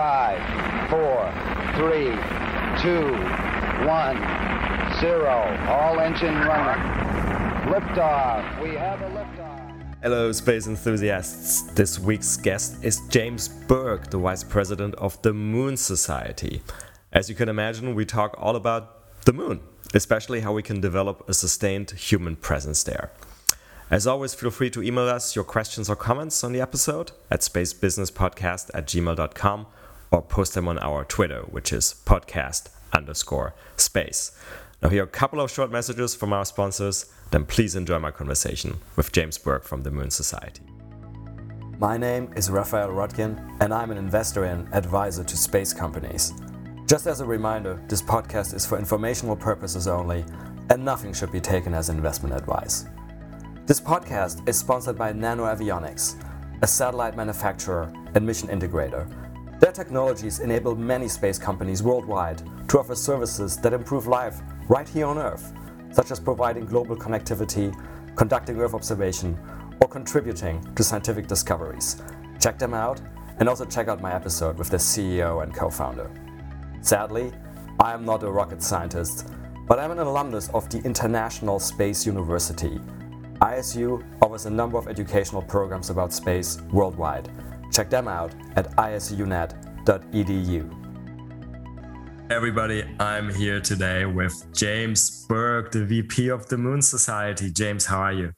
Five, four, three, two, one, zero. All engine running. Liftoff. We have a liftoff. Hello, space enthusiasts. This week's guest is James Burke, the Vice President of the Moon Society. As you can imagine, we talk all about the moon, especially how we can develop a sustained human presence there. As always, feel free to email us your questions or comments on the episode at spacebusinesspodcast at gmail.com or post them on our Twitter, which is podcast underscore space. Now, here are a couple of short messages from our sponsors, then please enjoy my conversation with James Burke from the Moon Society. My name is Raphael Roettgen, and I'm an investor and advisor to space companies. Just as a reminder, this podcast is for informational purposes only, and nothing should be taken as investment advice. This podcast is sponsored by Nano Avionics, a satellite manufacturer and mission integrator. Their technologies enable many space companies worldwide to offer services that improve life right here on Earth, such as providing global connectivity, conducting Earth observation, or contributing to scientific discoveries. Check them out and also check out my episode with their CEO and co founder. Sadly, I am not a rocket scientist, but I'm an alumnus of the International Space University ISU offers a number of educational programs about space worldwide. Check them out at isunet.edu. Everybody, I'm here today with James Burke, the VP of the Moon Society. James, how are you?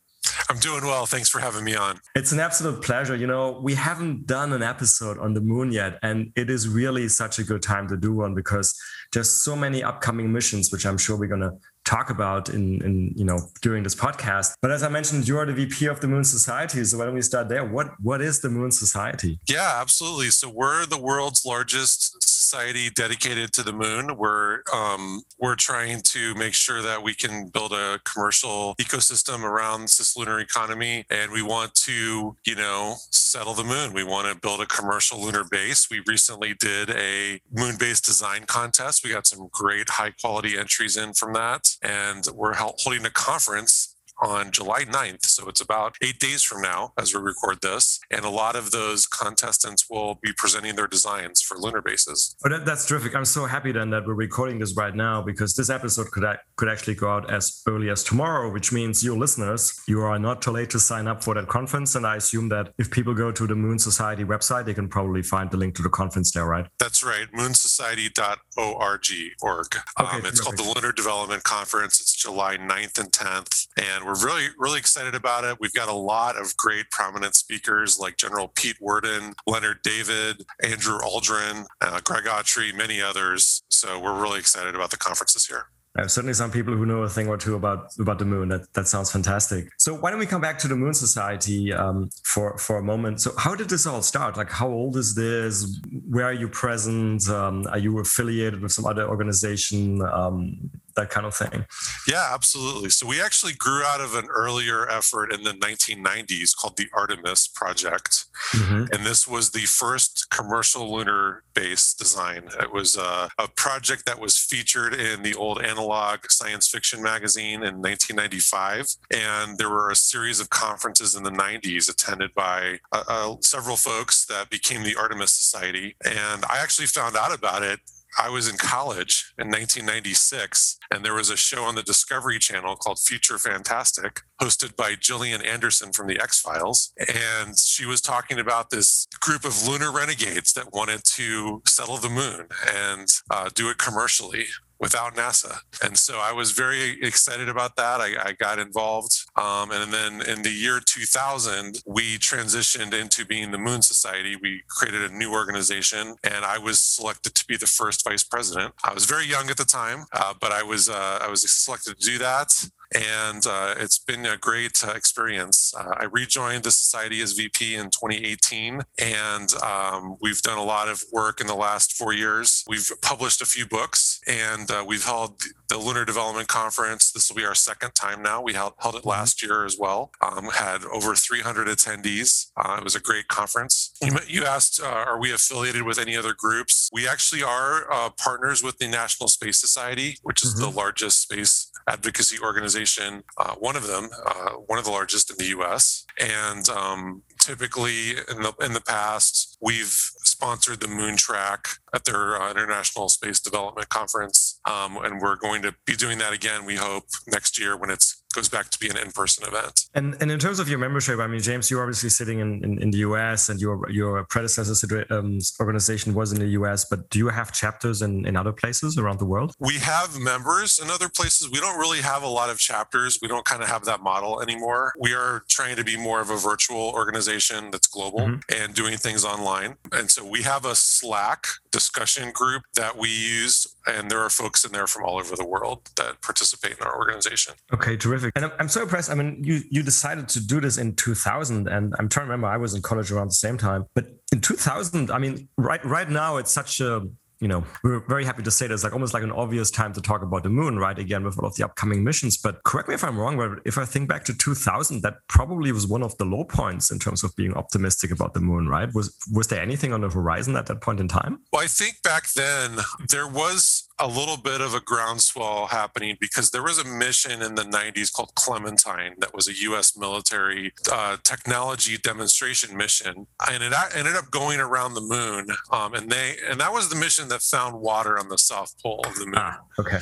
I'm doing well. Thanks for having me on. It's an absolute pleasure. You know, we haven't done an episode on the moon yet, and it is really such a good time to do one because there's so many upcoming missions, which I'm sure we're going to talk about in, in you know during this podcast. But as I mentioned, you're the VP of the Moon Society. So why don't we start there? What what is the Moon Society? Yeah, absolutely. So we're the world's largest society dedicated to the moon. We're um, we're trying to make sure that we can build a commercial ecosystem around this lunar economy, and we want to you know settle the moon. We want to build a commercial lunar base. We recently did a moon base design contest. We got some great high quality entries in from that and we're holding a conference on July 9th. So it's about eight days from now as we record this. And a lot of those contestants will be presenting their designs for lunar bases. Oh, that, that's terrific. I'm so happy then that we're recording this right now because this episode could, could actually go out as early as tomorrow, which means you listeners, you are not too late to sign up for that conference. And I assume that if people go to the Moon Society website, they can probably find the link to the conference there, right? That's right. Moonsociety.org. Org. Okay, um, it's called the Lunar Development Conference. It's July 9th and 10th. And we're we're really, really excited about it. We've got a lot of great prominent speakers like General Pete Worden, Leonard David, Andrew Aldrin, uh, Greg Autry, many others. So we're really excited about the conference this year. Uh, certainly some people who know a thing or two about about the moon. That that sounds fantastic. So why don't we come back to the Moon Society um, for for a moment? So how did this all start? Like how old is this? Where are you present? Um, are you affiliated with some other organization? Um, that kind of thing. Yeah, absolutely. So we actually grew out of an earlier effort in the 1990s called the Artemis Project. Mm-hmm. And this was the first commercial lunar base design. It was a, a, project that was featured in the old analog science fiction magazine in 1995. And there were a series of conferences in the 90s attended by uh, uh, several folks that became the Artemis Society. And I actually found out about it I was in college in 1996, and there was a show on the Discovery Channel called Future Fantastic, hosted by Gillian Anderson from The X Files. And she was talking about this group of lunar renegades that wanted to settle the moon and uh, do it commercially without NASA. And so I was very excited about that. I, I got involved. Um, and then in the year 2000, we transitioned into being the Moon Society. We created a new organization, and I was selected to be the first vice president. I was very young at the time, uh, but I was uh, I was selected to do that and uh, it's been a great uh, experience. Uh, I rejoined the society as VP in 2018, and um, we've done a lot of work in the last four years. We've published a few books, and uh, we've held the Lunar Development Conference. This will be our second time now. We held, held it last year as well. Um, had over 300 attendees. Uh, it was a great conference. You, you asked, uh, are we affiliated with any other groups? We actually are partners with the National Space Society, which is mm-hmm. the largest space advocacy organization, uh, one of them, uh, one of the largest in the U.S. And um, typically, in the in the past, we've sponsored the Moon Track at their uh, International Space Development Conference, um, and we're going to be doing that again. We hope next year when it's goes back to be an in-person event. And and in terms of your membership, I mean, James, you're obviously sitting in, in, in the US, and your your predecessor um, organization was in the US. But do you have chapters in, in other places around the world? We have members in other places. We don't really have a lot of chapters. We don't kind of have that model anymore. We are trying to be more of a virtual organization that's global mm-hmm. and doing things online. And so we have a Slack discussion group that we use, and there are folks in there from all over the world that participate in our organization. Okay, terrific. And I'm, I'm so impressed. I mean, you you decided to do this in 2000, and I'm trying to remember I was in college around the same time. But in 2000, I mean, right right now it's such a you know, we're very happy to say there's like almost like an obvious time to talk about the moon, right? Again, with all of the upcoming missions. But correct me if I'm wrong, but if I think back to 2000, that probably was one of the low points in terms of being optimistic about the moon, right? Was was there anything on the horizon at that point in time? Well, I think back then there was a little bit of a groundswell happening because there was a mission in the 90s called Clementine that was a U.S. military uh, technology demonstration mission, and it ended up going around the moon. Um, and they and that was the mission that found water on the south pole of the moon. Ah, okay.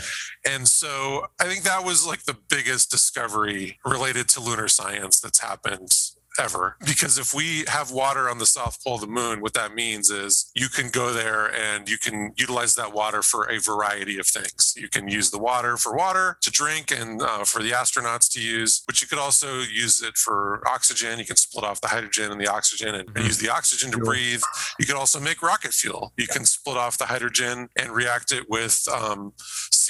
And so I think that was like the biggest discovery related to lunar science that's happened ever because if we have water on the south pole of the moon what that means is you can go there and you can utilize that water for a variety of things. You can use the water for water to drink and uh, for the astronauts to use but you could also use it for oxygen. You can split off the hydrogen and the oxygen and, and use the oxygen to breathe. You can also make rocket fuel. You can split off the hydrogen and react it with um,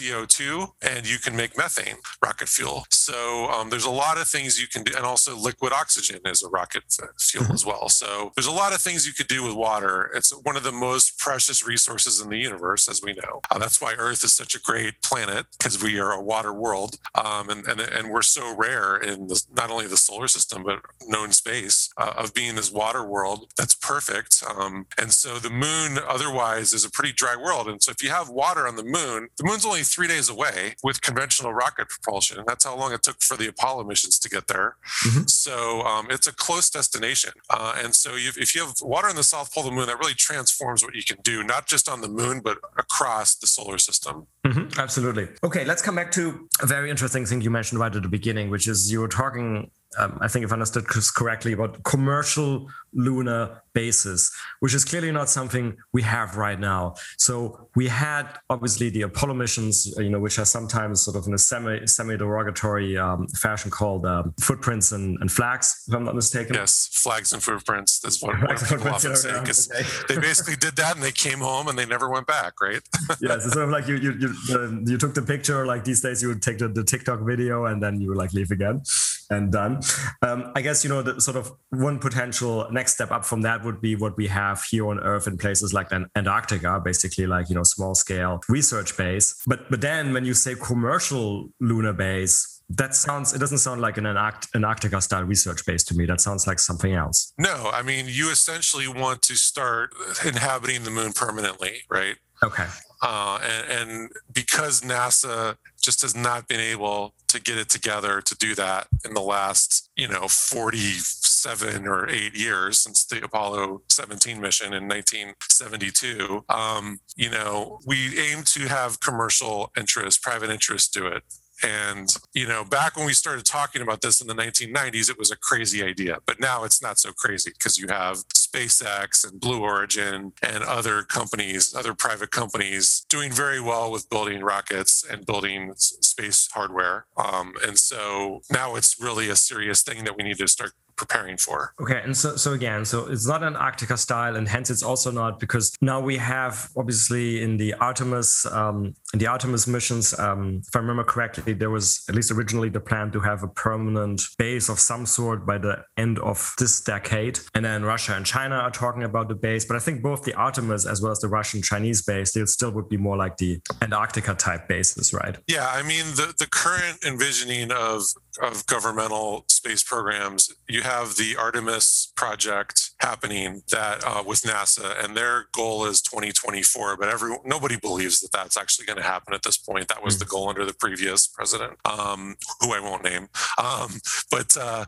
co2 and you can make methane rocket fuel so um, there's a lot of things you can do and also liquid oxygen is a rocket fuel mm-hmm. as well. So there's a lot of things you could do with water. It's one of the most precious resources in the universe, as we know. Uh, that's why Earth is such a great planet because we are a water world, um, and, and and we're so rare in the, not only the solar system but known space uh, of being this water world that's perfect. Um, and so the moon, otherwise, is a pretty dry world. And so if you have water on the moon, the moon's only three days away with conventional rocket propulsion. That's how long it took for the Apollo missions to get there. Mm-hmm. So um, it's a close destination. Uh, and so if you have water in the south pole of the moon, that really transforms what you can do, not just on the moon, but across the solar system. Mm-hmm, absolutely. Okay, let's come back to a very interesting thing you mentioned right at the beginning, which is you were talking um, I think if I understood correctly, about commercial lunar bases, which is clearly not something we have right now. So we had obviously the Apollo missions, you know, which are sometimes sort of in a semi semi derogatory um, fashion called um, footprints and, and, flags, if I'm not mistaken. Yes, flags and footprints. That's what, what people often say because okay. they basically did that and they came home and they never went back, right? yes, it's sort of like you you you, uh, you took the picture. Like these days, you would take the, the TikTok video and then you would like leave again and done. Um, I guess you know the sort of one potential next step up from that would be what we have here on Earth in places like Antarctica, basically like you know small scale research base. But but then when you say commercial lunar base, that sounds it doesn't sound like an Antarctica style research base to me. That sounds like something else. No, I mean you essentially want to start inhabiting the moon permanently, right? Okay. Uh, and, and because NASA just has not been able to get it together to do that in the last, you know, 47 or eight years since the Apollo 17 mission in 1972. Um, you know, we aim to have commercial interest, private interest do it. And, you know, back when we started talking about this in the 1990s, it was a crazy idea. But now it's not so crazy because you have SpaceX and Blue Origin and other companies, other private companies doing very well with building rockets and building space hardware. Um, and so now it's really a serious thing that we need to start preparing for. Okay, and so so again, so it's not Antarctica style, and hence it's also not because now we have obviously in the Artemis um, the Artemis missions, um, if I remember correctly, there was at least originally the plan to have a permanent base of some sort by the end of this decade, and then Russia and China are talking about the base. But I think both the Artemis as well as the Russian Chinese base, they still would be more like the Antarctica type bases, right? Yeah, I mean the the current envisioning of of governmental space programs, you have the Artemis project happening that uh, with NASA, and their goal is 2024. But every nobody believes that that's actually going to happen at this point. That was the goal under the previous president, um, who I won't name. Um, but uh,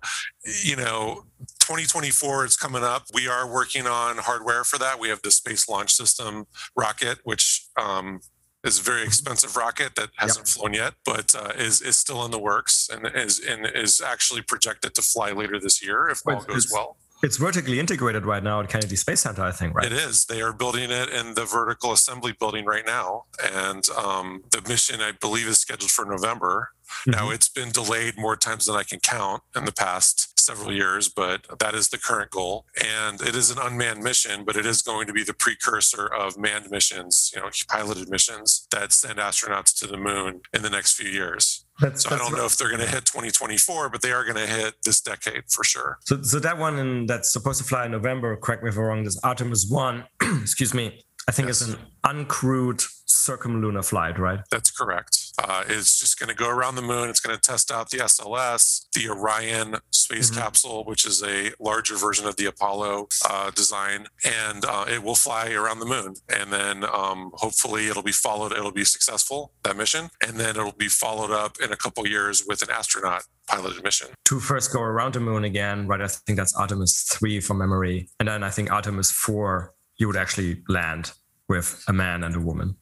you know, 2024 is coming up. We are working on hardware for that. We have the Space Launch System rocket, which um, is a very Mm-hmm. expensive rocket that hasn't flown yet, but uh, is is still in the works and is and is actually projected to fly later this year if Wait, all goes well. It's vertically integrated right now at Kennedy Space Center, I think, right? It is. They are building it in the vertical assembly building right now, and um, the mission I believe is scheduled for November. Now Mm-hmm. it's been delayed more times than I can count in the past several years, but that is the current goal. And it is an unmanned mission, but it is going to be the precursor of manned missions, you know, piloted missions that send astronauts to the moon in the next few years. That's, So I don't know if they're going to hit 2024, but they are going to hit this decade for sure. So, so that one in, that's supposed to fly in November, correct me if I'm wrong, this Artemis 1, excuse me, I think it's an uncrewed circumlunar flight, right? That's correct. Uh, it's just going to go around the moon. It's going to test out the SLS, the Orion space Mhm. capsule, which is a larger version of the Apollo uh, design, and uh, it will fly around the moon. And then um, hopefully it'll be followed. It'll be successful that mission, and then it'll be followed up in a couple years with an astronaut piloted mission. To first go around the moon again, right? I think that's Artemis 3 from memory. And then I think Artemis 4, you would actually land with a man and a woman.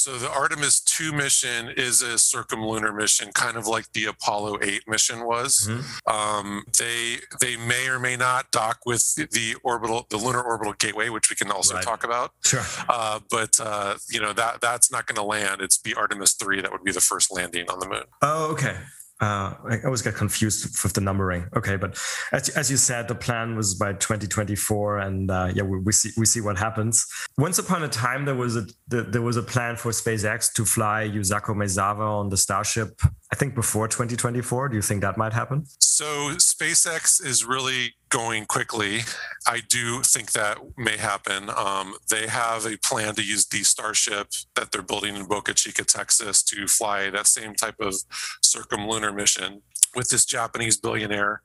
So the Artemis 2 mission is a circumlunar mission, kind of like the Apollo 8 mission was. Um, they they may or may not dock with the orbital, the lunar orbital gateway, which we can also Right. talk about. Sure. Uh, but uh, you know that that's not going to land. It's the Artemis 3 that would be the first landing on the moon. Oh, okay. Uh, I always get confused with the numbering. Okay, but as, as you said, the plan was by 2024, and uh, yeah, we, we see we see what happens. Once upon a time, there was a the, there was a plan for SpaceX to fly Yusaku Maezawa on the Starship. I think before 2024. Do you think that might happen? So SpaceX is really going quickly. I do think that may happen. Um, they have a plan to use the Starship that they're building in Boca Chica, Texas, to fly that same type of circumlunar mission with this Japanese billionaire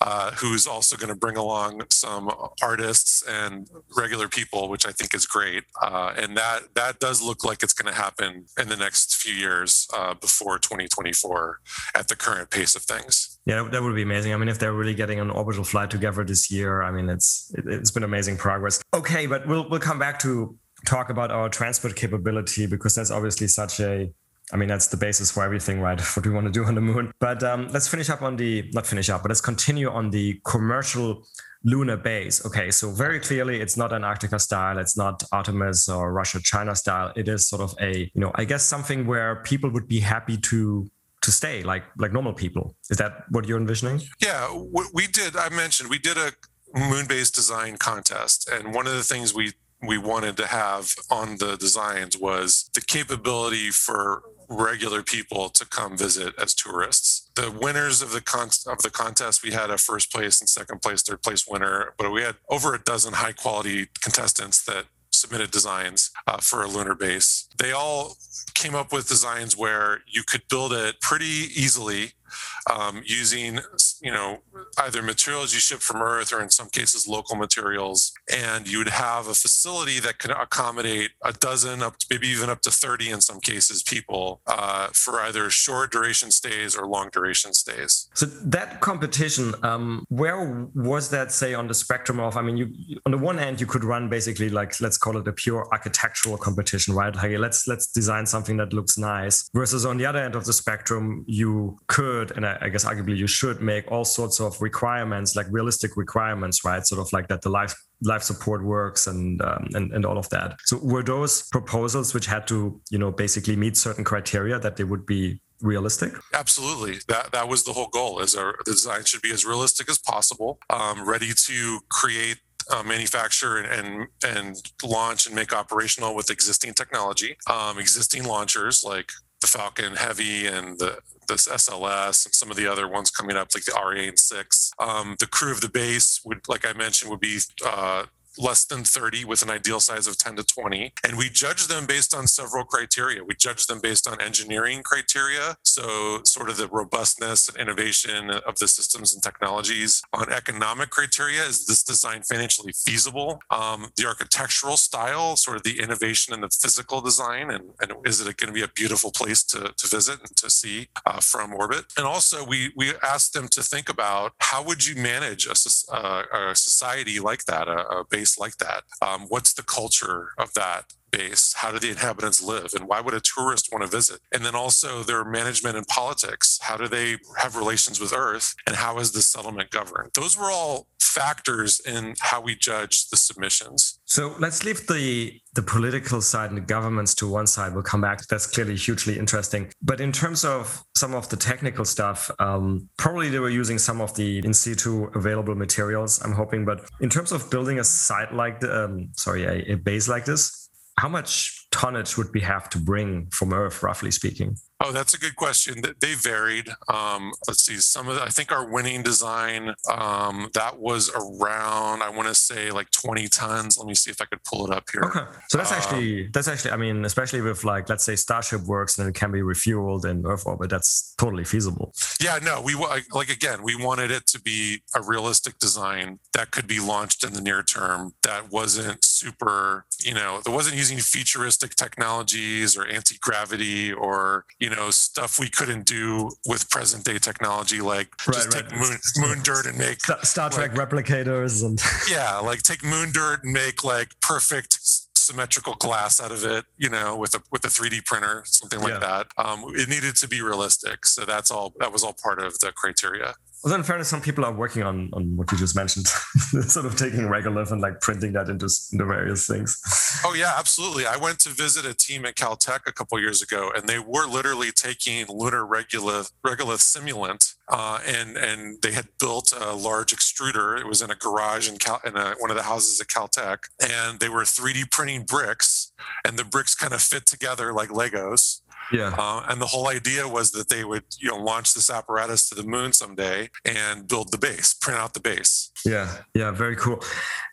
uh, who's also going to bring along some artists and regular people, which I think is great. Uh, and that that does look like it's going to happen in the next few years uh, before 2024 at the current pace of things. Yeah, that would be amazing. I mean, if they're really getting an orbital flight together this year, I mean, it's it, it's been amazing progress. Okay, but we'll we'll come back to talk about our transport capability because that's obviously such a I mean, that's the basis for everything, right? What we want to do on the moon. But um, let's finish up on the, not finish up, but let's continue on the commercial lunar base. Okay, so very clearly it's not Antarctica style, it's not Artemis or Russia China style. It is sort of a, you know, I guess something where people would be happy to to stay like like normal people. Is that what you're envisioning? Yeah, we did. I mentioned we did a moon-based design contest, and one of the things we we wanted to have on the designs was the capability for regular people to come visit as tourists. The winners of the con- of the contest, we had a first place and second place, third place winner, but we had over a dozen high quality contestants that submitted designs uh, for a lunar base. They all came up with designs where you could build it pretty easily um, using you know either materials you ship from earth or in some cases local materials and you would have a facility that could accommodate a dozen up to maybe even up to 30 in some cases people uh, for either short duration stays or long duration stays So that competition, um, where was that, say, on the spectrum of? I mean, you, you- on the one hand, you could run basically like let's call it a pure architectural competition, right? Like let's let's design something that looks nice. Versus on the other end of the spectrum, you could, and I, I guess arguably you should make all sorts of requirements, like realistic requirements, right? Sort of like that the life life support works and um, and and all of that. So were those proposals which had to, you know, basically meet certain criteria that they would be realistic? Absolutely. That that was the whole goal. Is our the design should be as realistic as possible, um, ready to create, uh, manufacture, and, and and launch and make operational with existing technology, um, existing launchers like the Falcon Heavy and the this SLS and some of the other ones coming up like the Ariane six. Um, the crew of the base would, like I mentioned, would be. Uh, less than 30 with an ideal size of 10 to 20. And we judge them based on several criteria. We judge them based on engineering criteria. So, sort of the robustness and innovation of the systems and technologies. On economic criteria, is this design financially feasible? Um, the architectural style, sort of the innovation in the physical design, and, and is it going to be a beautiful place to, to visit and to see uh, from orbit? And also, we, we asked them to think about how would you manage a, a, a society like that, a, a base like that? Um, what's the culture of that? base? How do the inhabitants live? And why would a tourist want to visit? And then also their management and politics. How do they have relations with earth? And how is the settlement governed? Those were all factors in how we judge the submissions so let's leave the the political side and the governments to one side. We'll come back. That's clearly hugely interesting. But in terms of some of the technical stuff um, probably they were using some of the in situ available materials i'm hoping. But in terms of building a site like the um, sorry a, a base like this how much tonnage would we have to bring from Earth, roughly speaking? Oh, that's a good question. They varied. Um, let's see. Some of the, I think our winning design um, that was around. I want to say like 20 tons. Let me see if I could pull it up here. Okay, so that's actually um, that's actually. I mean, especially with like let's say Starship works and it can be refueled in Earth orbit. That's totally feasible. Yeah. No, we like again. We wanted it to be a realistic design that could be launched in the near term. That wasn't super. You know, that wasn't using futuristic technologies or anti gravity or you know stuff we couldn't do with present day technology like right, just right. take moon, moon dirt and make star trek like, replicators and yeah like take moon dirt and make like perfect symmetrical glass out of it, you know, with a with a 3D printer, something like yeah. that. Um, it needed to be realistic, so that's all. That was all part of the criteria. Well, in fairness, some people are working on on what you just mentioned, sort of taking regolith and like printing that into, into various things. Oh yeah, absolutely. I went to visit a team at Caltech a couple years ago, and they were literally taking lunar regolith regolith simulant, uh, and and they had built a large extruder. It was in a garage in, Cal, in a, one of the houses at Caltech, and they were 3D printing bricks, and the bricks kind of fit together like Legos yeah. Uh, and the whole idea was that they would, you know, launch this apparatus to the moon someday and build the base, print out the base. Yeah. Yeah. Very cool.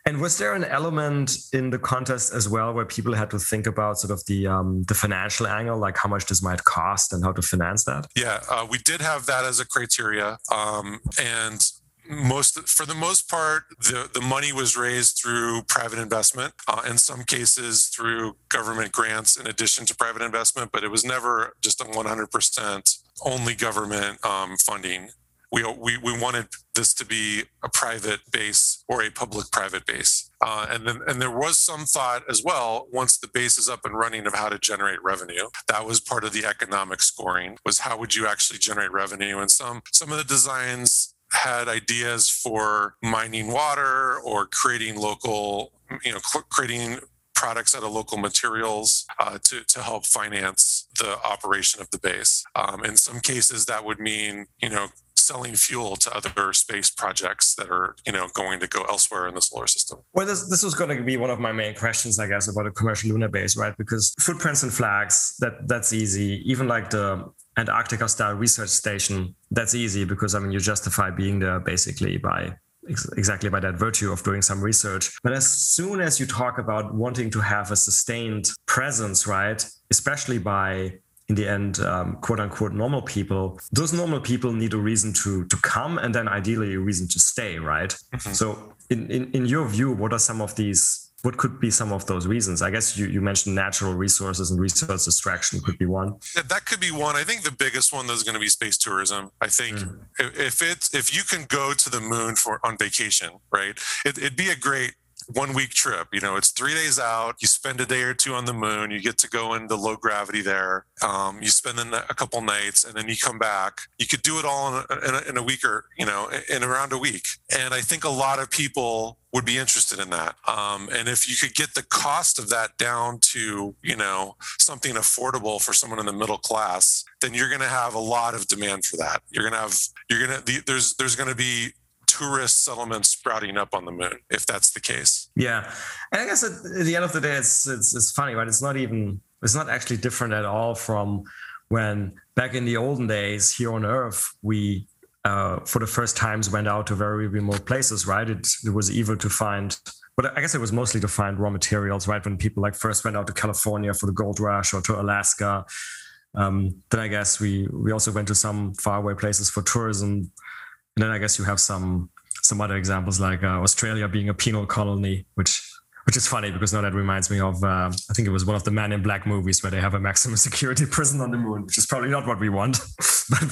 And was there an element in the contest as well where people had to think about sort of the um, the financial angle, like how much this might cost and how to finance that? Yeah, uh, we did have that as a criteria, um, and most for the most part the, the money was raised through private investment uh, in some cases through government grants in addition to private investment but it was never just a 100% only government um, funding. We, we, we wanted this to be a private base or a public private base. Uh, and then and there was some thought as well once the base is up and running of how to generate revenue. That was part of the economic scoring was how would you actually generate revenue? And some some of the designs had ideas for mining water or creating local, you know, creating products out of local materials uh, to, to help finance the operation of the base. Um, in some cases, that would mean, you know, selling fuel to other space projects that are, you know, going to go elsewhere in the solar system. Well, this, this was going to be one of my main questions, I guess, about a commercial lunar base, right? Because footprints and flags, that that's easy. Even like the Antarctica style research station, that's easy because I mean you justify being there basically by ex- exactly by that virtue of doing some research. But as soon as you talk about wanting to have a sustained presence, right, especially by in the end, um, quote unquote, normal people, those normal people need a reason to to come and then ideally a reason to stay, right? Mm-hmm. So, in, in in your view, what are some of these what could be some of those reasons? I guess you, you mentioned natural resources and resource extraction could be one. Yeah, that could be one. I think the biggest one is going to be space tourism. I think mm. if it's if you can go to the moon for on vacation, right? It, it'd be a great one week trip. You know, it's three days out. You spend a day or two on the moon. You get to go into low gravity there. Um, you spend a couple nights and then you come back. You could do it all in a, in a, in a week or, you know, in around a week. And I think a lot of people would be interested in that. Um, and if you could get the cost of that down to, you know, something affordable for someone in the middle class, then you're going to have a lot of demand for that. You're going to have, you're going to, there's, there's going to be tourist settlements sprouting up on the moon if that's the case. Yeah, and I guess at, the end of the day, it's, it's it's funny, right? It's not even it's not actually different at all from when back in the olden days here on Earth we. Uh, for the first times went out to very remote places right it, it was evil to find but I guess it was mostly to find raw materials, right? When people like first went out to California for the gold rush or to Alaska. Um, then I guess we we also went to some faraway places for tourism. And then I guess you have some some other examples like uh, Australia being a penal colony, which which is funny because now that reminds me of uh, I think it was one of the Man in Black movies where they have a maximum security prison on the moon, which is probably not what we want. but,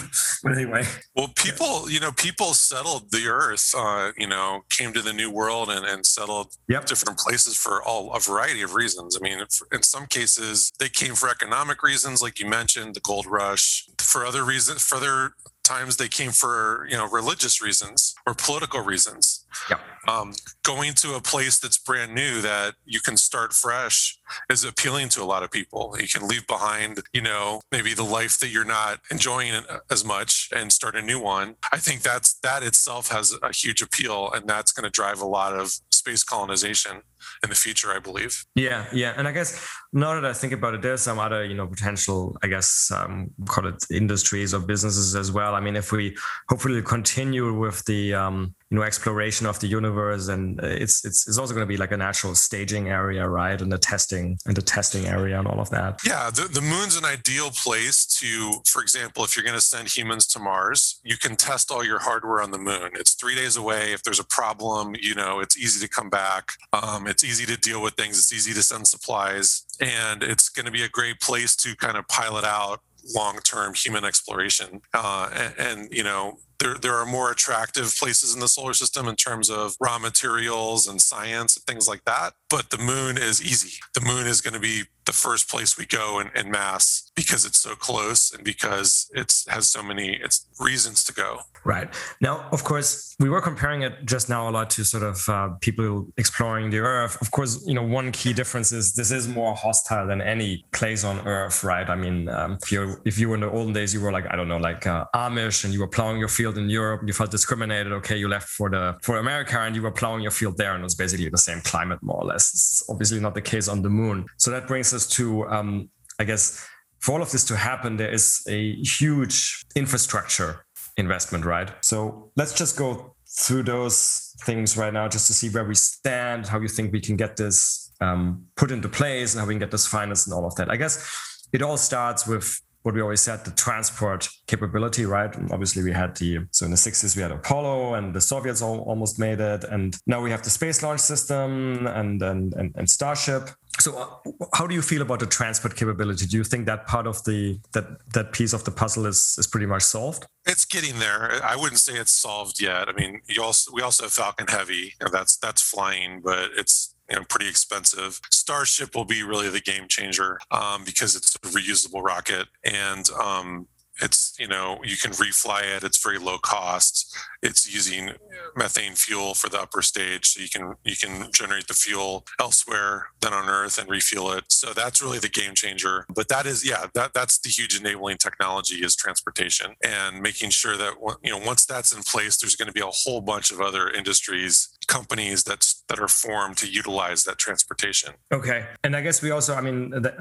but, anyway, well, people you know people settled the Earth, uh, you know, came to the New World and, and settled yep. different places for all a variety of reasons. I mean, in some cases they came for economic reasons, like you mentioned, the gold rush. For other reasons, for other times they came for you know religious reasons or political reasons. Yeah. um, going to a place that's brand new that you can start fresh is appealing to a lot of people. You can leave behind you know maybe the life that you're not enjoying as much and start a new one. I think that's that itself has a huge appeal and that's going to drive a lot of space colonization in the future, I believe. Yeah, yeah, and I guess now that I think about it, there's some other you know potential, I guess, um, call it industries or businesses as well. I mean, if we hopefully continue with the um, you know exploration of the universe. And it's it's, it's also going to be like a natural staging area right? And the testing and the testing area and all of that. Yeah the, the moon's an ideal place to for example if you're going to send humans to mars you can test all your hardware on the moon. It's three days away. If there's a problem you know it's easy to come back. Um, it's easy to deal with things. It's easy to send supplies. And it's going to be a great place to kind of pilot out long-term human exploration uh, and, and you know there, there are more attractive places in the solar system in terms of raw materials and science and things like that. But the moon is easy. The moon is going to be the first place we go in, in mass because it's so close and because it's has so many it's reasons to go. Right. Now, of course, we were comparing it just now a lot to sort of uh, people exploring the Earth. Of course, you know, one key difference is this is more hostile than any place on Earth, right? I mean, um, if you if you were in the olden days, you were like I don't know, like uh, Amish, and you were plowing your field in Europe, and you felt discriminated. Okay, you left for the for America, and you were plowing your field there, and it was basically the same climate, more or less. It's obviously not the case on the Moon. So that brings us to, um, I guess, for all of this to happen, there is a huge infrastructure investment, right? So let's just go through those things right now just to see where we stand, how you think we can get this um, put into place, and how we can get this financed and all of that. I guess it all starts with what we always said, the transport capability, right? Obviously, we had the so in the 60s we had Apollo, and the Soviets all, almost made it, and now we have the space launch system and and and, and Starship. So, uh, how do you feel about the transport capability? Do you think that part of the that that piece of the puzzle is is pretty much solved? It's getting there. I wouldn't say it's solved yet. I mean, you also we also have Falcon Heavy, and that's that's flying, but it's you know, pretty expensive. Starship will be really the game changer um, because it's a reusable rocket and um, it's you know you can refly it it's very low cost. It's using methane fuel for the upper stage so you can you can generate the fuel elsewhere than on earth and refuel it. So that's really the game changer. But that is yeah that that's the huge enabling technology is transportation and making sure that you know once that's in place there's going to be a whole bunch of other industries companies that's that are formed to utilize that transportation okay and i guess we also i mean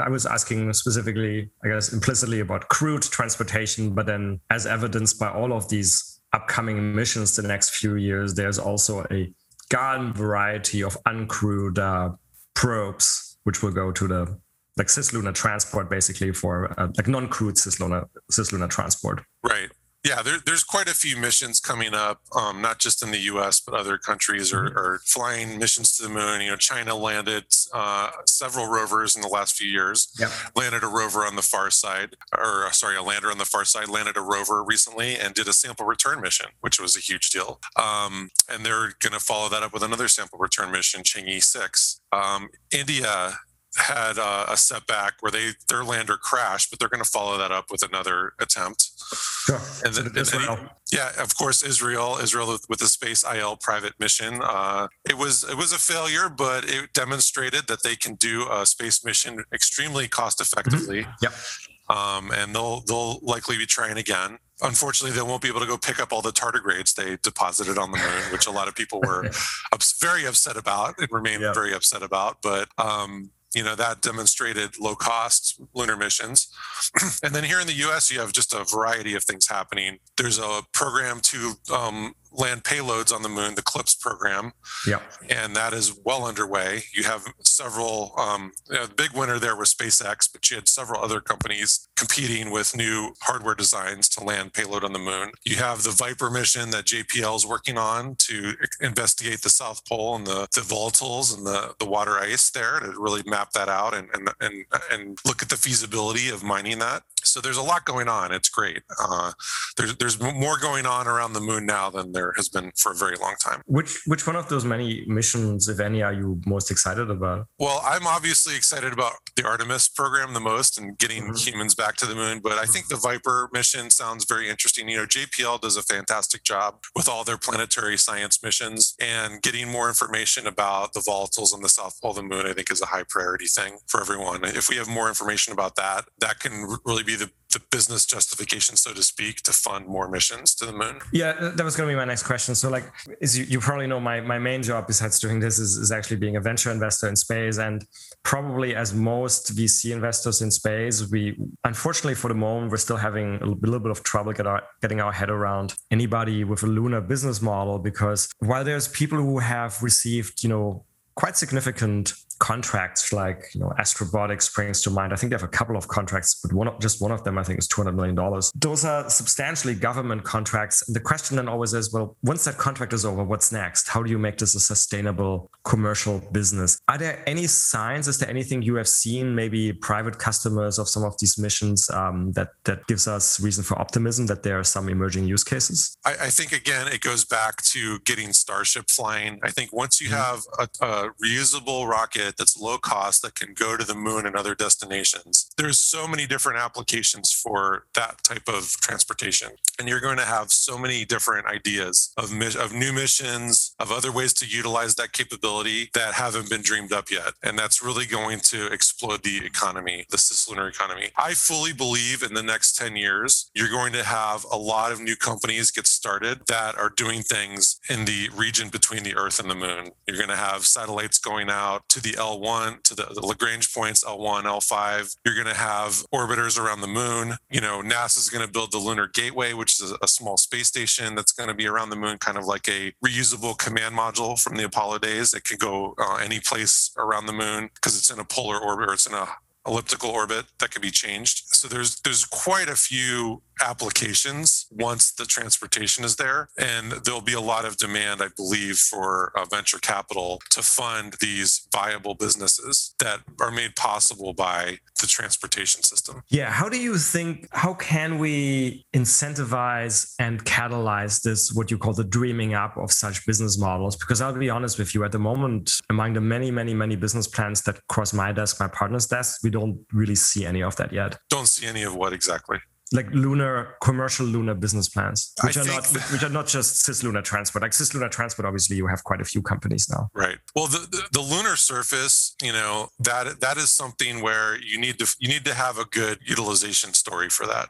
i was asking specifically i guess implicitly about crewed transportation but then as evidenced by all of these upcoming missions the next few years, there's also a garden variety of uncrewed uh, probes, which will go to the like cislunar transport, basically for uh, like non-crewed cislunar cislunar transport. Right. Yeah, there, there's quite a few missions coming up, um, not just in the U.S. but other countries are, mm-hmm. are, flying missions to the moon. You know, China landed uh, several rovers in the last few years. Yep. Landed a rover on the far side, or uh, sorry, a lander on the far side. Landed a rover recently and did a sample return mission, which was a huge deal. Um, and they're going to follow that up with another sample return mission, Chang'e six. Um, India had uh, a setback where they their lander crashed, but they're going to follow that up with another attempt. Sure. And then, Israel. And yeah, of course, Israel, Israel with the Space IL private mission. Uh, it was it was a failure, but it demonstrated that they can do a space mission extremely cost effectively. Mm-hmm. Yep. Um, and they'll they'll likely be trying again. Unfortunately, they won't be able to go pick up all the tardigrades they deposited on the moon, which a lot of people were very upset about and remain yep. very upset about. But um, you know that demonstrated low cost lunar missions. And then here in the us you have just a variety of things happening. There's a program to um, land payloads on the moon, the CLPS program. Yeah. And that is well underway. You have several, um, you know, the big winner there was SpaceX, but you had several other companies competing with new hardware designs to land payload on the moon. You have the Viper mission that JPL is working on to investigate the South Pole and the, the volatiles and the, the water ice there to really map that out and, and, and, and look at the feasibility of mining that. So there's a lot going on. It's great. Uh, there's there's more going on around the moon now than there has been for a very long time. Which which one of those many missions, if any, are you most excited about? Well, I'm obviously excited about the Artemis program the most and getting mm-hmm. humans back to the moon. But I think the Viper mission sounds very interesting. You know, JPL does a fantastic job with all their planetary science missions and getting more information about the volatiles on the south pole of the moon. I think is a high priority thing for everyone. If we have more information about that, that can really be the the business justification, so to speak, to fund more missions to the moon? Yeah, that was going to be my next question. So, like, as you, you probably know, my, my main job besides doing this is, is actually being a venture investor in space. And probably as most VC investors in space, we unfortunately for the moment, we're still having a little bit of trouble get our, getting our head around anybody with a lunar business model because while there's people who have received, you know, quite significant contracts like you know astrobotic springs to mind. I think they have a couple of contracts but one just one of them i think is 200 million dollars. Those are substantially government contracts. And the question then always is well once that contract is over what's next? How do you make this a sustainable commercial business are there any signs is there anything you have seen maybe private customers of some of these missions um, that that gives us reason for optimism that there are some emerging use cases I, I think again it goes back to getting starship flying i think once you mm-hmm. have a, a reusable rocket rocket that's low cost that can go to the moon and other destinations. There's so many different applications for that type of transportation. And you're going to have so many different ideas of, of new missions, of other ways to utilize that capability that haven't been dreamed up yet. And that's really going to explode the economy, the cislunar economy. I fully believe in the next 10 years, you're going to have a lot of new companies get started that are doing things in the region between the Earth and the moon. You're going to have satellites going out to the L1 to the, the Lagrange points, L1, L5. You're going to have orbiters around the moon. You know, NASA is going to build the Lunar Gateway, which is a, a small space station that's going to be around the moon, kind of like a reusable command module from the Apollo days. It can go uh, any place around the moon because it's in a polar orbit or it's in a elliptical orbit that can be changed. So there's there's quite a few applications once the transportation is there, and there'll be a lot of demand, I believe, for uh, venture capital to fund these viable businesses that are made possible by the transportation system. Yeah, how do you think? How can we incentivize and catalyze this? What you call the dreaming up of such business models? Because I'll be honest with you, at the moment, among the many, many, many business plans that cross my desk, my partner's desk, we don't really see any of that yet. Don't see any of what exactly? Like lunar commercial lunar business plans which I are not which are not just cislunar transport. Like cislunar transport obviously you have quite a few companies now. Right. Well the, the, the lunar surface you know that that is something where you need to you need to have a good utilization story for that.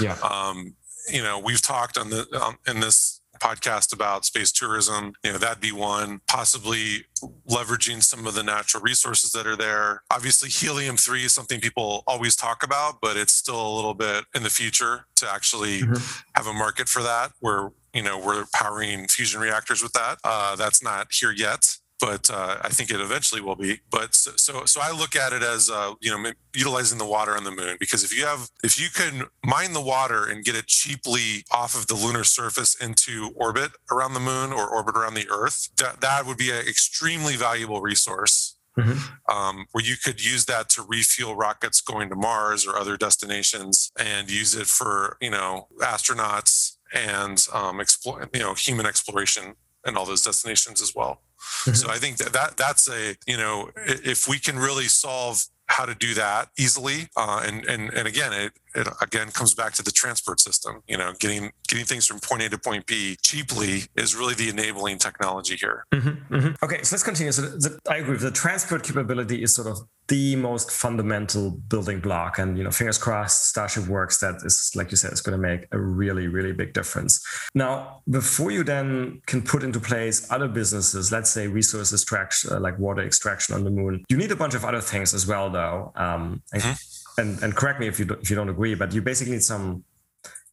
Yeah. Um you know we've talked on the um, in this podcast about space tourism. You know, that'd be one. Possibly leveraging some of the natural resources that are there. Obviously, helium 3 is something people always talk about, but it's still a little bit in the future to actually mm-hmm. have a market for that where you know we're powering fusion reactors with that uh, that's not here yet but uh, I think it eventually will be. But so, so, so I look at it as uh, you know utilizing the water on the moon because if you have if you can mine the water and get it cheaply off of the lunar surface into orbit around the moon or orbit around the Earth, that that would be an extremely valuable resource. Mm-hmm. Um, where you could use that to refuel rockets going to Mars or other destinations, and use it for you know astronauts and um, explore you know human exploration and all those destinations as well. Mm-hmm. So I think that, that that's a you know if we can really solve how to do that easily uh, and and and again it, it again comes back to the transport system you know getting getting things from point a to point b cheaply is really the enabling technology here mm-hmm, mm-hmm. okay so let's continue so the, i agree the transport capability is sort of the most fundamental building block and you know fingers crossed starship works that is like you said is going to make a really really big difference now before you then can put into place other businesses let's say resource extraction uh, like water extraction on the moon you need a bunch of other things as well though um, mm-hmm. And, and correct me if you don't, if you don't agree but you basically need some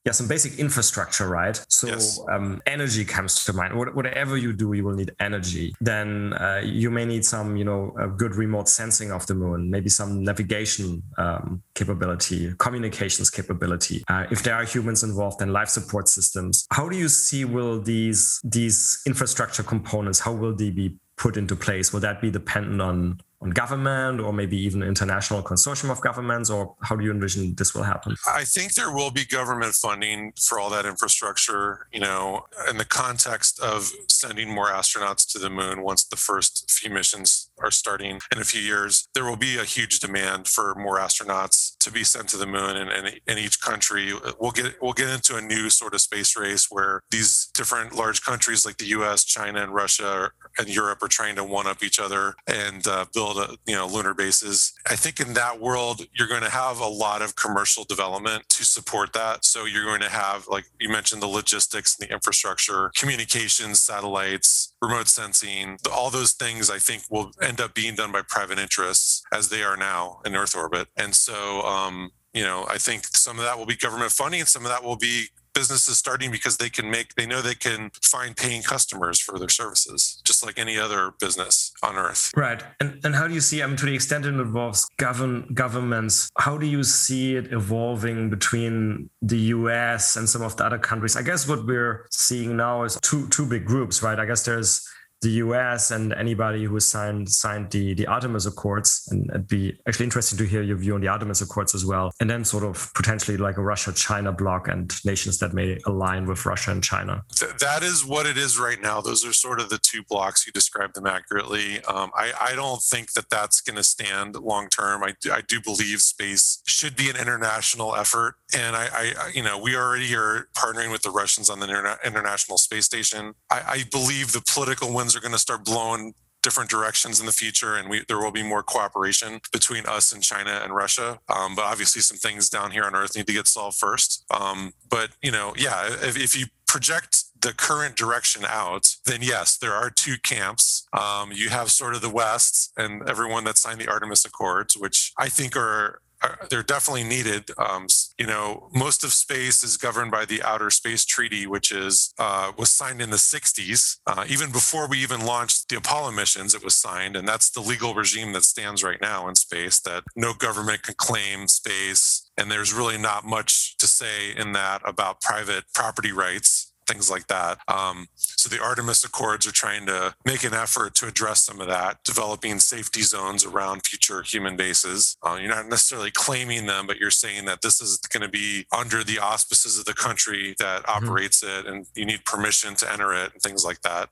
yeah some basic infrastructure, right? So Yes. um, energy comes to mind. What, whatever you do, you will need energy. Then uh, you may need some, you know, a good remote sensing of the moon, maybe some navigation um, capability, communications capability. Uh, if there are humans involved, then life support systems. How do you see will these these infrastructure components? How will they be put into place? Will that be dependent on on government or maybe even international consortium of governments, or how do you envision this will happen? I think there will be government funding for all that infrastructure, you know, in the context of sending more astronauts to the moon once the first few missions are starting in a few years. There will be a huge demand for more astronauts to be sent to the moon and, in each country. We'll get we'll get into a new sort of space race where these different large countries like the US, China, and Russia and Europe are trying to one up each other and uh, build a, you know lunar bases. I think in that world you're going to have a lot of commercial development to support that. So you're going to have like you mentioned the logistics and the infrastructure, communications, satellites, remote sensing, all those things I think will end up being done by private interests as they are now in Earth orbit. And so um, you know, I think some of that will be government funding, some of that will be businesses starting because they can make they know they can find paying customers for their services just like any other business on earth Right. And and how do you see, I mean, to the extent it involves govern governments, how do you see it evolving between the US and some of the other countries? I guess what we're seeing now is two two big groups, right? I guess there's the US and anybody who signed signed the, the Artemis Accords. And it'd be actually interesting to hear your view on the Artemis Accords as well. And then sort of potentially like a Russia China bloc and nations that may align with Russia and China. Th- that is what it is right now those are sort of the two blocks you described them accurately um, I, I don't think that that's going to stand long term I, do- I do believe space should be an international effort and I, I you know we already are partnering with the russians on the interna- international space station I, I believe the political winds are going to start blowing different directions in the future and we, there will be more cooperation between us and china and russia um, but obviously some things down here on earth need to get solved first um, but you know yeah if, if you project the current direction out then yes there are two camps um, you have sort of the west and everyone that signed the artemis accords which i think are are- they're definitely needed. Um, you know, most of space is governed by the Outer Space Treaty, which is uh, was signed in the '60s. Uh, even before we even launched the Apollo missions, it was signed, and that's the legal regime that stands right now in space. That no government can claim space, and there's really not much to say in that about private property rights. Things like that. Um, so the Artemis Accords are trying to make an effort to address some of that, developing safety zones around future human bases. Uh, you're not necessarily claiming them, but you're saying that this is going to be under the auspices of the country that operates it, and you need permission to enter it and things like that.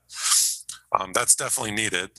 Um, that's definitely needed.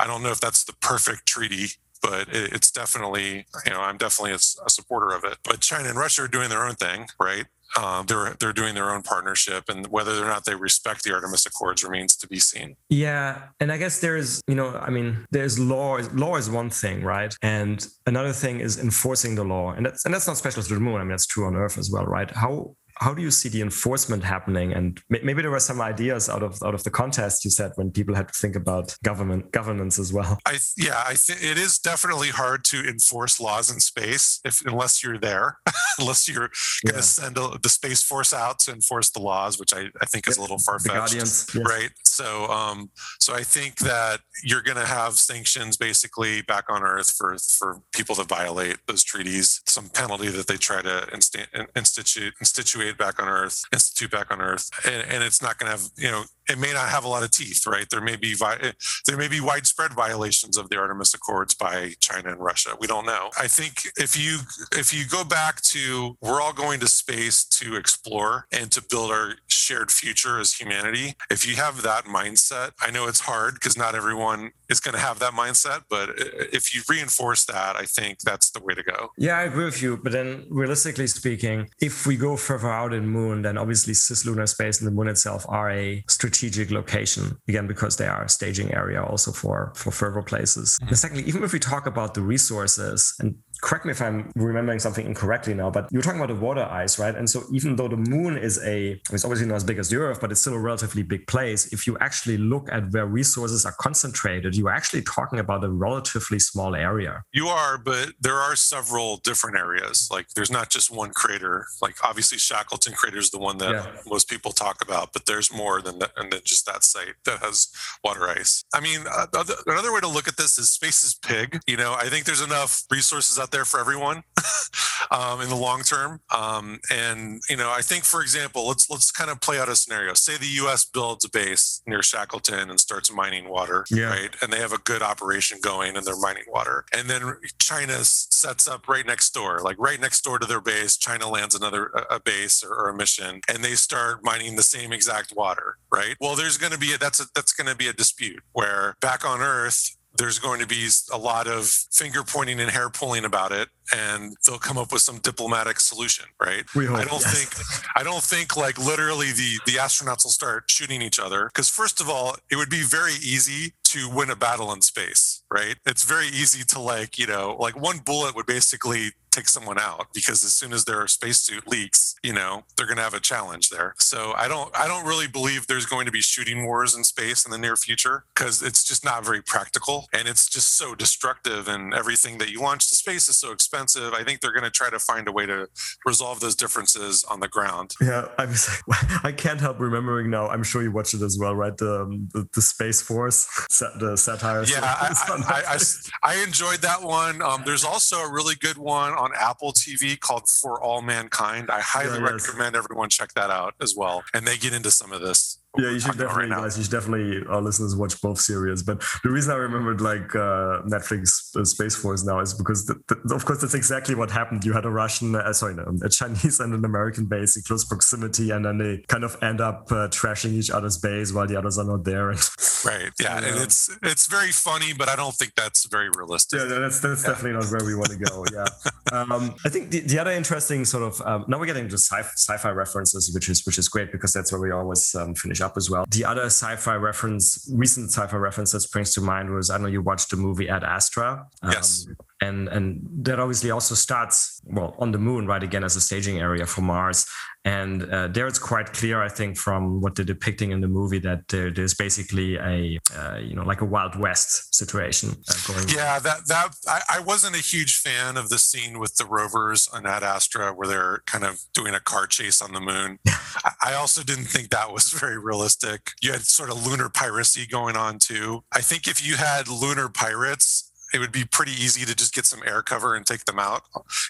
I don't know if that's the perfect treaty. But it's definitely, you know, I'm definitely a, supporter of it. But China and Russia are doing their own thing, right? Uh, they're they're doing their own partnership, and whether or not they respect the Artemis Accords remains to be seen. Yeah, and I guess there's, you know, I mean, there's law. Law is one thing, right? And another thing is enforcing the law, and that's and that's not special to the moon. I mean, that's true on Earth as well, right? How how do you see the enforcement happening? And maybe there were some ideas out of out of the contest you said when people had to think about government governance as well. I yeah, I think it is definitely hard to enforce laws in space if unless you're there, unless you're going to Yeah. send a, the space force out to enforce the laws, which I, I think is a little far fetched, yes. right so um so i think that you're going to have sanctions basically back on earth for for people that violate those treaties some penalty that they try to insta- institute institute back on earth institute back on earth and, and it's not going to have you know it may not have a lot of teeth right? There may be vi- eh, there may be widespread violations of the artemis accords by china and russia. We don't know. I think if you if you go back to we're all going to space to explore and to build our shared future as humanity. If you have that mindset i know it's hard because not everyone is going to have that mindset but eh, if you reinforce that i think that's the way to go. Yeah, I agree with you. But then, realistically speaking, if we go further out in moon, then obviously cislunar space and the moon itself are a strategic location again because they are a staging area also for for further places. Mm-hmm. And secondly, even if we talk about the resources, and correct me if I'm remembering something incorrectly now, but you're talking about the water ice, right? And so even though the moon is a, it's obviously not as big as the Earth, but it's still a relatively big place. If you actually look at where resources are concentrated, you're actually talking about a relatively small area. You are, but there are several different areas. Like there's not just one crater. Like obviously Shackleton crater is the one that yeah. most people talk about, but there's more than that, and then just that site that has water ice. I mean, uh, another way to look at this is space is pig. You know, I think there's enough resources out there for everyone um, in the long term. Um, and you know, I think, for example, let's let's kind of play out a scenario. Say the U.S. builds a base near Shackleton and starts mining water, yeah. right? And they have a good operation going, and they're mining water. And then China sets up right next door, like right next door to their base. China lands another a base or, or a mission, and they start mining the same exact water, right? Well, there's going to be a, that's a, that's going to be a dispute where back on Earth there's going to be a lot of finger pointing and hair pulling about it and they'll come up with some diplomatic solution right i don't yes. think i don't think like literally the the astronauts will start shooting each other because first of all it would be very easy to win a battle in space right it's very easy to like you know like one bullet would basically take someone out because as soon as their spacesuit leaks, you know, they're going to have a challenge there. So I don't I don't really believe there's going to be shooting wars in space in the near future because it's just not very practical and it's just so destructive and everything that you launch to space is so expensive. I think they're going to try to find a way to resolve those differences on the ground. Yeah, I was I can't help remembering now. I'm sure you watched it as well, right? The the, the Space Force, the satire. Yeah, I, I, I, I, enjoyed that one. Um, there's also a really good one on on Apple TV called For All Mankind. I highly yeah, recommend everyone check that out as well. And they get into some of this yeah, you should definitely, right guys. You should definitely, our listeners, watch both series. But the reason I remembered like uh, Netflix uh, Space Force now is because, the, the, of course, that's exactly what happened. You had a Russian, uh, sorry, no, a Chinese and an American base in close proximity, and then they kind of end up uh, trashing each other's base while the others are not there. right. Yeah, and it's it's very funny, but I don't think that's very realistic. Yeah, that's that's yeah. definitely not where we want to go. Yeah. um, I think the, the other interesting sort of um, now we're getting to sci- sci-fi references, which is which is great because that's where we always um, finish up as well. The other sci-fi reference, recent sci-fi reference that springs to mind was I know you watched the movie Ad Astra. Um, yes and and that obviously also starts well on the moon right again as a staging area for mars. And uh, there it's quite clear i think from what they're depicting in the movie that there, there's basically a uh, you know like a wild west situation uh, going yeah that that I, I, wasn't a huge fan of the scene with the rovers on ad astra where they're kind of doing a car chase on the moon. I, I also didn't think that was very realistic. You had sort of lunar piracy going on too. I think if you had lunar pirates it would be pretty easy to just get some air cover and take them out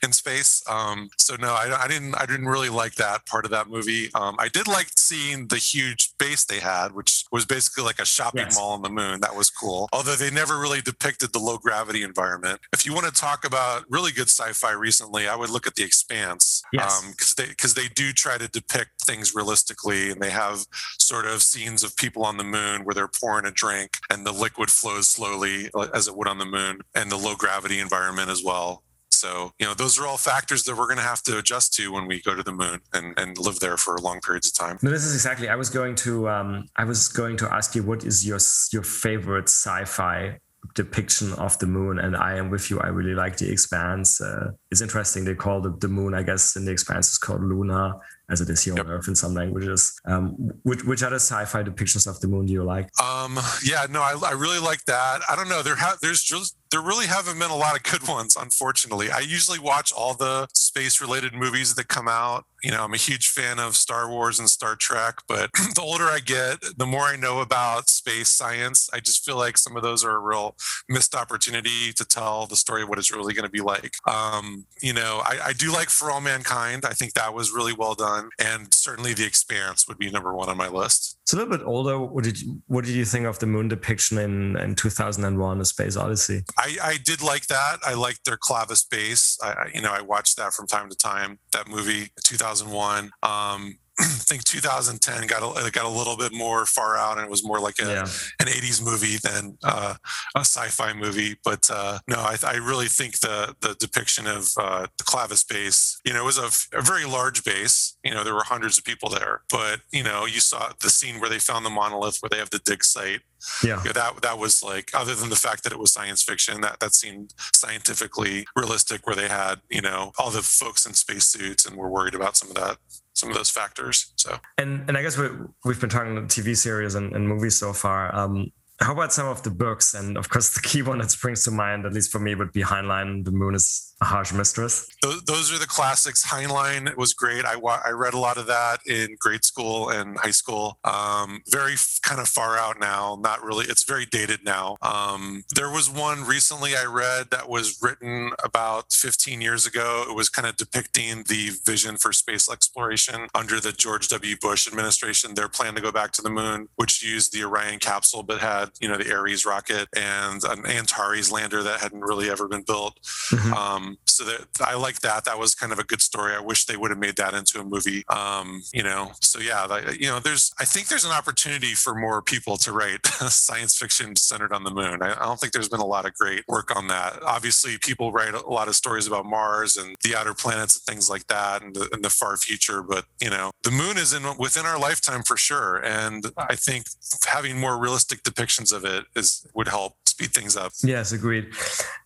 in space. Um, so no, I, I, didn't. I didn't really like that part of that movie. Um, I did like seeing the huge base they had, which was basically like a shopping yes. mall on the moon. That was cool. Although they never really depicted the low gravity environment. If you want to talk about really good sci-fi recently, I would look at The Expanse. Yes. Because um, they because they do try to depict things realistically, and they have sort of scenes of people on the moon where they're pouring a drink and the liquid flows slowly uh, as it would on the moon and the low gravity environment as well. So, you know, those are all factors that we're going to have to adjust to when we go to the moon and, and live there for long periods of time. No, this is exactly. I was going to um, I was going to ask you what is your your favorite sci-fi depiction of the moon and i am with you i really like the expanse uh, it's interesting they call the, the moon i guess in the expanse is called luna as it is here yep. on Earth in some languages. Um, which, which other sci-fi depictions of the moon do you like? Um, yeah, no, I, I really like that. I don't know. There ha- there's just there really haven't been a lot of good ones, unfortunately. I usually watch all the space-related movies that come out. You know, I'm a huge fan of Star Wars and Star Trek, but the older I get, the more I know about space science. I just feel like some of those are a real missed opportunity to tell the story of what it's really going to be like. Um, you know, I, I do like For All Mankind. I think that was really well done and certainly The Expanse would be number one on my list. It's a little bit older. What did you, what did you think of the moon depiction in, in 2001: A Space Odyssey? I, I did like that. I liked their Clavius base. I, you know I watched that from time to time. That movie, 2001. Um, I think 2010 got a, got a little bit more far out, and it was more like a, yeah. an 80s movie than uh, a sci-fi movie. But uh, no, I, I, really think the the depiction of uh, the Clavius base, you know, it was a, a, very large base. You know, there were hundreds of people there, but you know, you saw the scene where they found the monolith, where they have the dig site. Yeah, you know, that that was like, other than the fact that it was science fiction, that that seemed scientifically realistic, where they had you know all the folks in spacesuits and were worried about some of that some of those factors. So and and I guess we we've been talking TV series and, and movies so far. Um, how about some of the books? And of course, the key one that springs to mind, at least for me, would be Heinlein. The Moon is a harsh mistress. Those, those are the classics. Heinlein was great. I, I read a lot of that in grade school and high school. Um, very f- kind of far out now. Not really. It's very dated now. Um, there was one recently I read that was written about 15 years ago. It was kind of depicting the vision for space exploration under the George W. Bush administration. Their plan to go back to the moon, which used the Orion capsule, but had you know the Ares rocket and an Antares lander that hadn't really ever been built. Mm-hmm. Um, so that I like that. That was kind of a good story. I wish they would have made that into a movie. Um, you know, so yeah, you know, there's I think there's an opportunity for more people to write science fiction centered on the moon. I, I don't think there's been a lot of great work on that. Obviously, people write a lot of stories about Mars and the outer planets and things like that, and the, and the far future. But you know, the moon is in within our lifetime for sure, and I think having more realistic depictions of it is would help speed things up. Yes, agreed.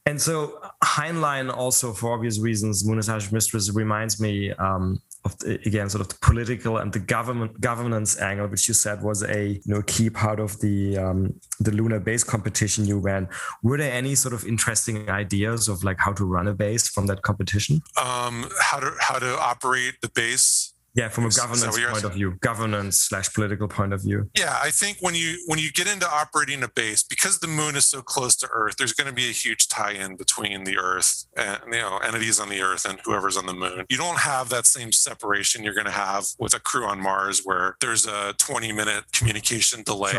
And so Heinlein also, for obvious reasons, is Mistress reminds me um, of the, again sort of the political and the government governance angle, which you said was a you know key part of the um, the lunar base competition you ran. Were there any sort of interesting ideas of like how to run a base from that competition? Um, how to how to operate the base yeah from a governance point of view governance slash political point of view. Yeah i think when you when you get into operating a base because the moon is so close to earth there's going to be a huge tie-in between the earth and you know entities on the earth and whoever's on the moon. You don't have that same separation you're going to have with a crew on mars where there's a 20 minute communication delay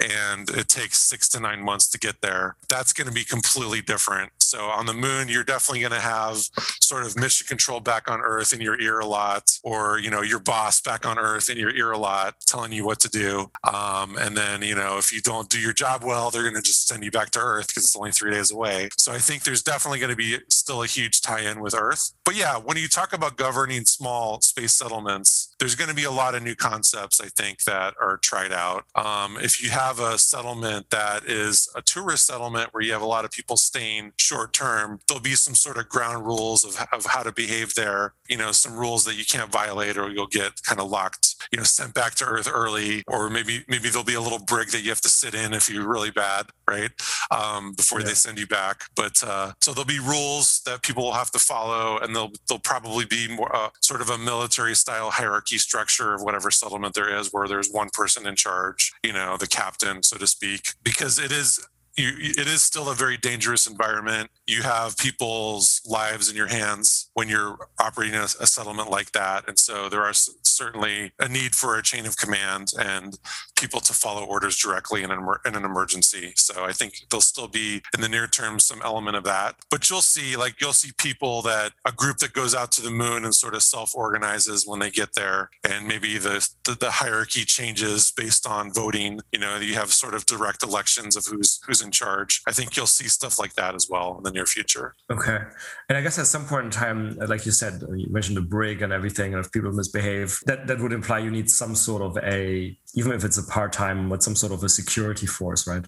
sure. and it takes six to nine months to get there. That's going to be completely different so on the moon you're definitely going to have sort of mission control back on earth in your ear a lot or you know your boss back on earth in your ear a lot telling you what to do. Um, and then you know if you don't do your job well they're going to just send you back to earth because it's only three days away. So i think there's definitely going to be still a huge tie-in with earth. But yeah when you talk about governing small space settlements there's going to be a lot of new concepts i think that are tried out. Um, if you have a settlement that is a tourist settlement where you have a lot of people staying short term there'll be some sort of ground rules of, of how to behave there. You know some rules that you can't violate or you'll get kind of locked, you know, sent back to Earth early, or maybe maybe there'll be a little brig that you have to sit in if you're really bad, right? Um, before yeah. they send you back. But uh, so there'll be rules that people will have to follow, and they'll they'll probably be more uh, sort of a military style hierarchy structure of whatever settlement there is, where there's one person in charge, you know, the captain, so to speak, because it is you, it is still a very dangerous environment. You have people's lives in your hands when you're operating a, a settlement like that, and so there are certainly a need for a chain of command and people to follow orders directly in an, in an emergency. So I think there'll still be in the near term some element of that. But you'll see, like you'll see people that a group that goes out to the moon and sort of self-organizes when they get there, and maybe the the, the hierarchy changes based on voting. You know, you have sort of direct elections of who's who's in in charge. I think you'll see stuff like that as well in the near future. Okay. And I guess at some point in time, like you said, you mentioned the brig and everything, and if people misbehave, that, that would imply you need some sort of a, even if it's a part time, but some sort of a security force, right?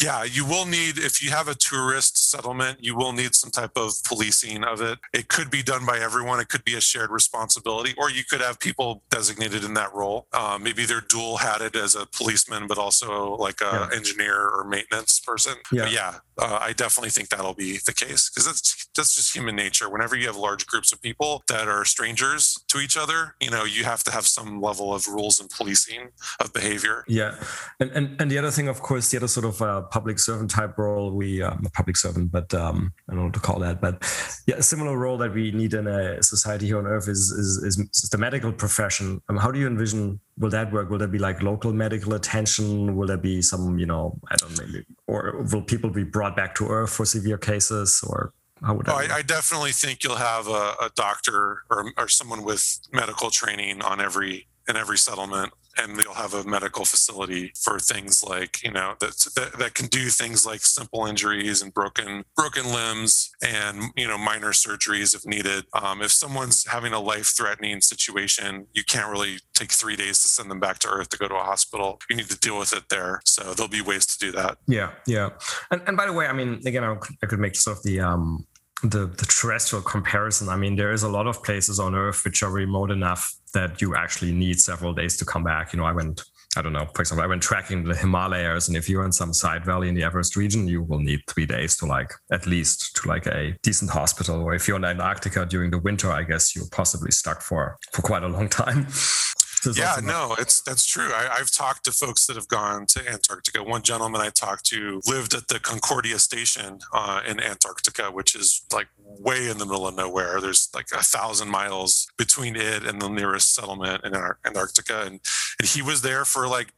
Yeah, you will need, if you have a tourist settlement, you will need some type of policing of it. It could be done by everyone, it could be a shared responsibility, or you could have people designated in that role. Uh, maybe they're dual hatted as a policeman, but also like a yeah. engineer or maintenance person. Yeah, but yeah uh, I definitely think that'll be the case because that's that's just human nature. Whenever you have large groups of people that are strangers to each other, you know, you have to have some level of rules and policing of behavior. Yeah, and and, and the other thing, of course, the other sort of uh, public servant type role, we um, a public servant, but um, I don't know what to call that, but yeah, a similar role that we need in a society here on Earth is is, is the medical profession. Um, how do you envision will that work? Will there be like local medical attention? Will there be some, you know, I don't know, or will people be brought back to Earth for severe cases, or how would oh, I, I, definitely think you'll have a, a doctor or, or someone with medical training on every in every settlement and they'll have a medical facility for things like you know that, that that can do things like simple injuries and broken broken limbs and you know minor surgeries if needed. Um, if someone's having a life threatening situation you can't really take three days to send them back to earth to go to a hospital. You need to deal with it there. So there'll be ways to do that. Yeah yeah. And, and by the way i mean again i could, I could make sort of the um the, the terrestrial comparison, I mean, there is a lot of places on Earth which are remote enough that you actually need several days to come back. You know, I went, I don't know, for example, I went tracking the Himalayas, and if you're in some side valley in the Everest region, you will need three days to like at least to like a decent hospital. Or if you're in Antarctica during the winter, I guess you're possibly stuck for for quite a long time. yeah, no, it's that's true. I, have talked to folks that have gone to Antarctica. One gentleman I talked to lived at the Concordia Station uh, in Antarctica, which is like way in the middle of nowhere. There's like a thousand miles between it and the nearest settlement in Antarctica, and and he was there for like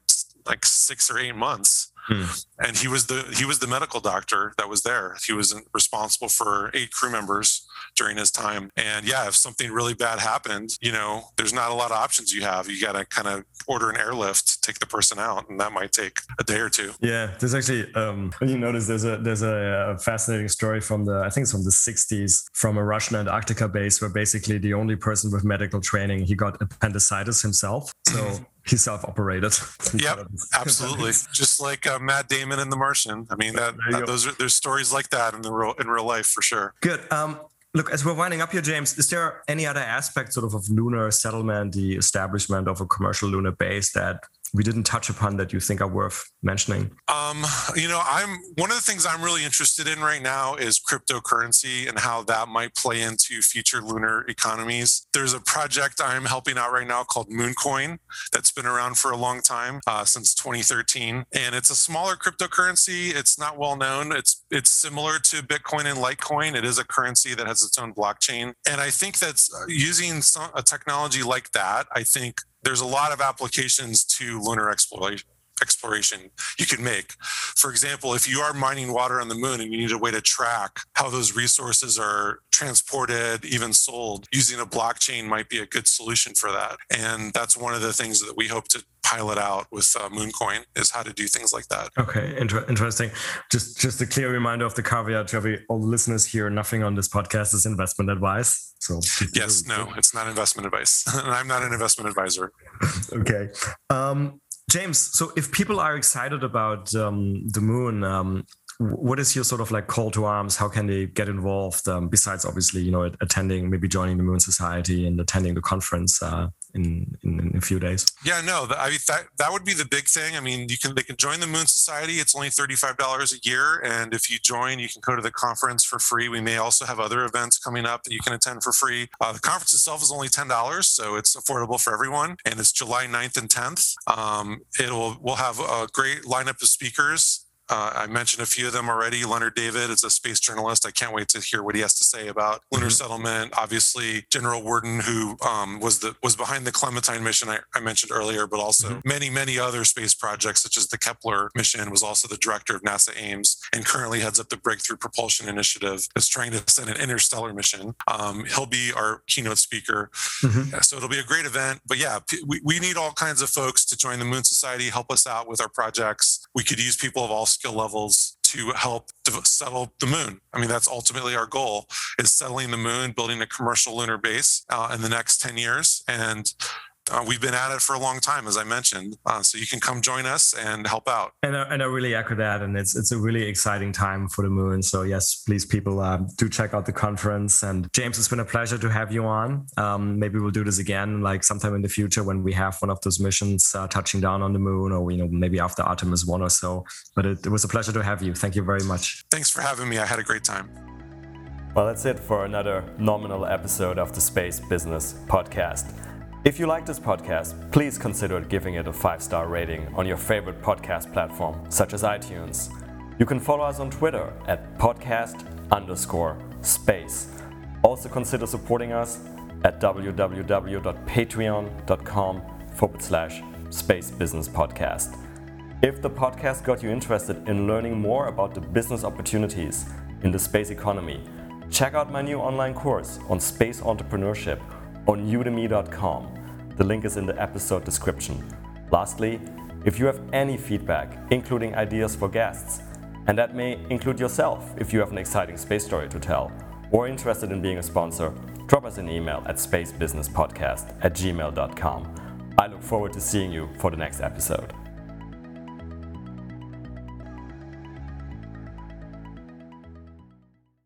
like six or eight months Hmm. And he was the he was the medical doctor that was there. He was responsible for eight crew members during his time. And yeah, if something really bad happened, you know, there's not a lot of options you have. You got to kind of order an airlift, take the person out, and that might take a day or two. Yeah, there's actually um, you notice there's a there's a, a fascinating story from the I think it's from the 60s from a Russian Antarctica base where basically the only person with medical training he got appendicitis himself. So he self-operated. Yep, absolutely. Just like uh, Matt Damon in The Martian. I mean, that, that those are there's stories like that in the real in real life for sure. Good. Um, look, as we're winding up here, James, is there any other aspect sort of of lunar settlement, the establishment of a commercial lunar base that we didn't touch upon that you think are worth mentioning? Um, you know, I'm one of the things I'm really interested in right now is cryptocurrency and how that might play into future lunar economies. There's a project I'm helping out right now called Mooncoin that's been around for a long time, uh, since 2013, and it's a smaller cryptocurrency. It's not well known. It's it's similar to Bitcoin and Litecoin. It is a currency that has its own blockchain, and I think that's uh, using some, a technology like that. I think there's a lot of applications to lunar exploration exploration you can make. For example, if you are mining water on the moon and you need a way to track how those resources are transported, even sold, using a blockchain might be a good solution for that. And that's one of the things that we hope to pilot out with uh, Mooncoin is how to do things like that. Okay, Inter- interesting. Just just a clear reminder of the caveat to every all the listeners here: nothing on this podcast is investment advice. So yes, no, it's not investment advice, and I'm not an investment advisor. okay. Um, James, so if people are excited about um, the moon, um, what is your sort of like call to arms? How can they get involved? Um, besides, obviously, you know, attending, maybe joining the Moon Society and attending the conference uh, in, in, in a few days. Yeah, no, I mean that that would be the big thing. I mean, you can they can join the Moon Society. It's only thirty five dollars a year, and if you join, you can go to the conference for free. We may also have other events coming up that you can attend for free. Uh, the conference itself is only ten dollars, so it's affordable for everyone, and it's July 9th and tenth. Um, it'll we'll have a great lineup of speakers uh, I mentioned a few of them already. Leonard David is a space journalist. I can't wait to hear what he has to say about lunar mm-hmm. settlement. Obviously, General Worden, who um, was the was behind the Clementine mission I, I mentioned earlier, but also mm-hmm. many many other space projects such as the Kepler mission, was also the director of NASA Ames and currently heads up the Breakthrough Propulsion Initiative. Is trying to send an interstellar mission. Um, he'll be our keynote speaker, mm-hmm. so it'll be a great event. But yeah, we, we need all kinds of folks to join the Moon Society, help us out with our projects. We could use people of all skill levels to help settle the moon. I mean, that's ultimately our goal is settling the moon, building a commercial lunar base uh, in the next 10 years. And uh, we've been at it for a long time, as I mentioned. Uh, so you can come join us and help out. And I, and I really echo that. And it's it's a really exciting time for the moon. So yes, please, people, um, do check out the conference. And James, it's been a pleasure to have you on. Um, maybe we'll do this again, like sometime in the future when we have one of those missions uh, touching down on the moon, or you know maybe after Artemis one or so. But it, it was a pleasure to have you. Thank you very much. Thanks for having me. I had a great time. Well, that's it for another nominal episode of the Space Business Podcast. If you like this podcast, please consider giving it a five star rating on your favorite podcast platform, such as iTunes. You can follow us on Twitter at podcast underscore space. Also consider supporting us at www.patreon.com forward slash space business podcast. If the podcast got you interested in learning more about the business opportunities in the space economy, check out my new online course on space entrepreneurship on udemy.com. The link is in the episode description. Lastly, if you have any feedback, including ideas for guests, and that may include yourself if you have an exciting space story to tell, or interested in being a sponsor, drop us an email at spacebusinesspodcast at gmail.com. I look forward to seeing you for the next episode.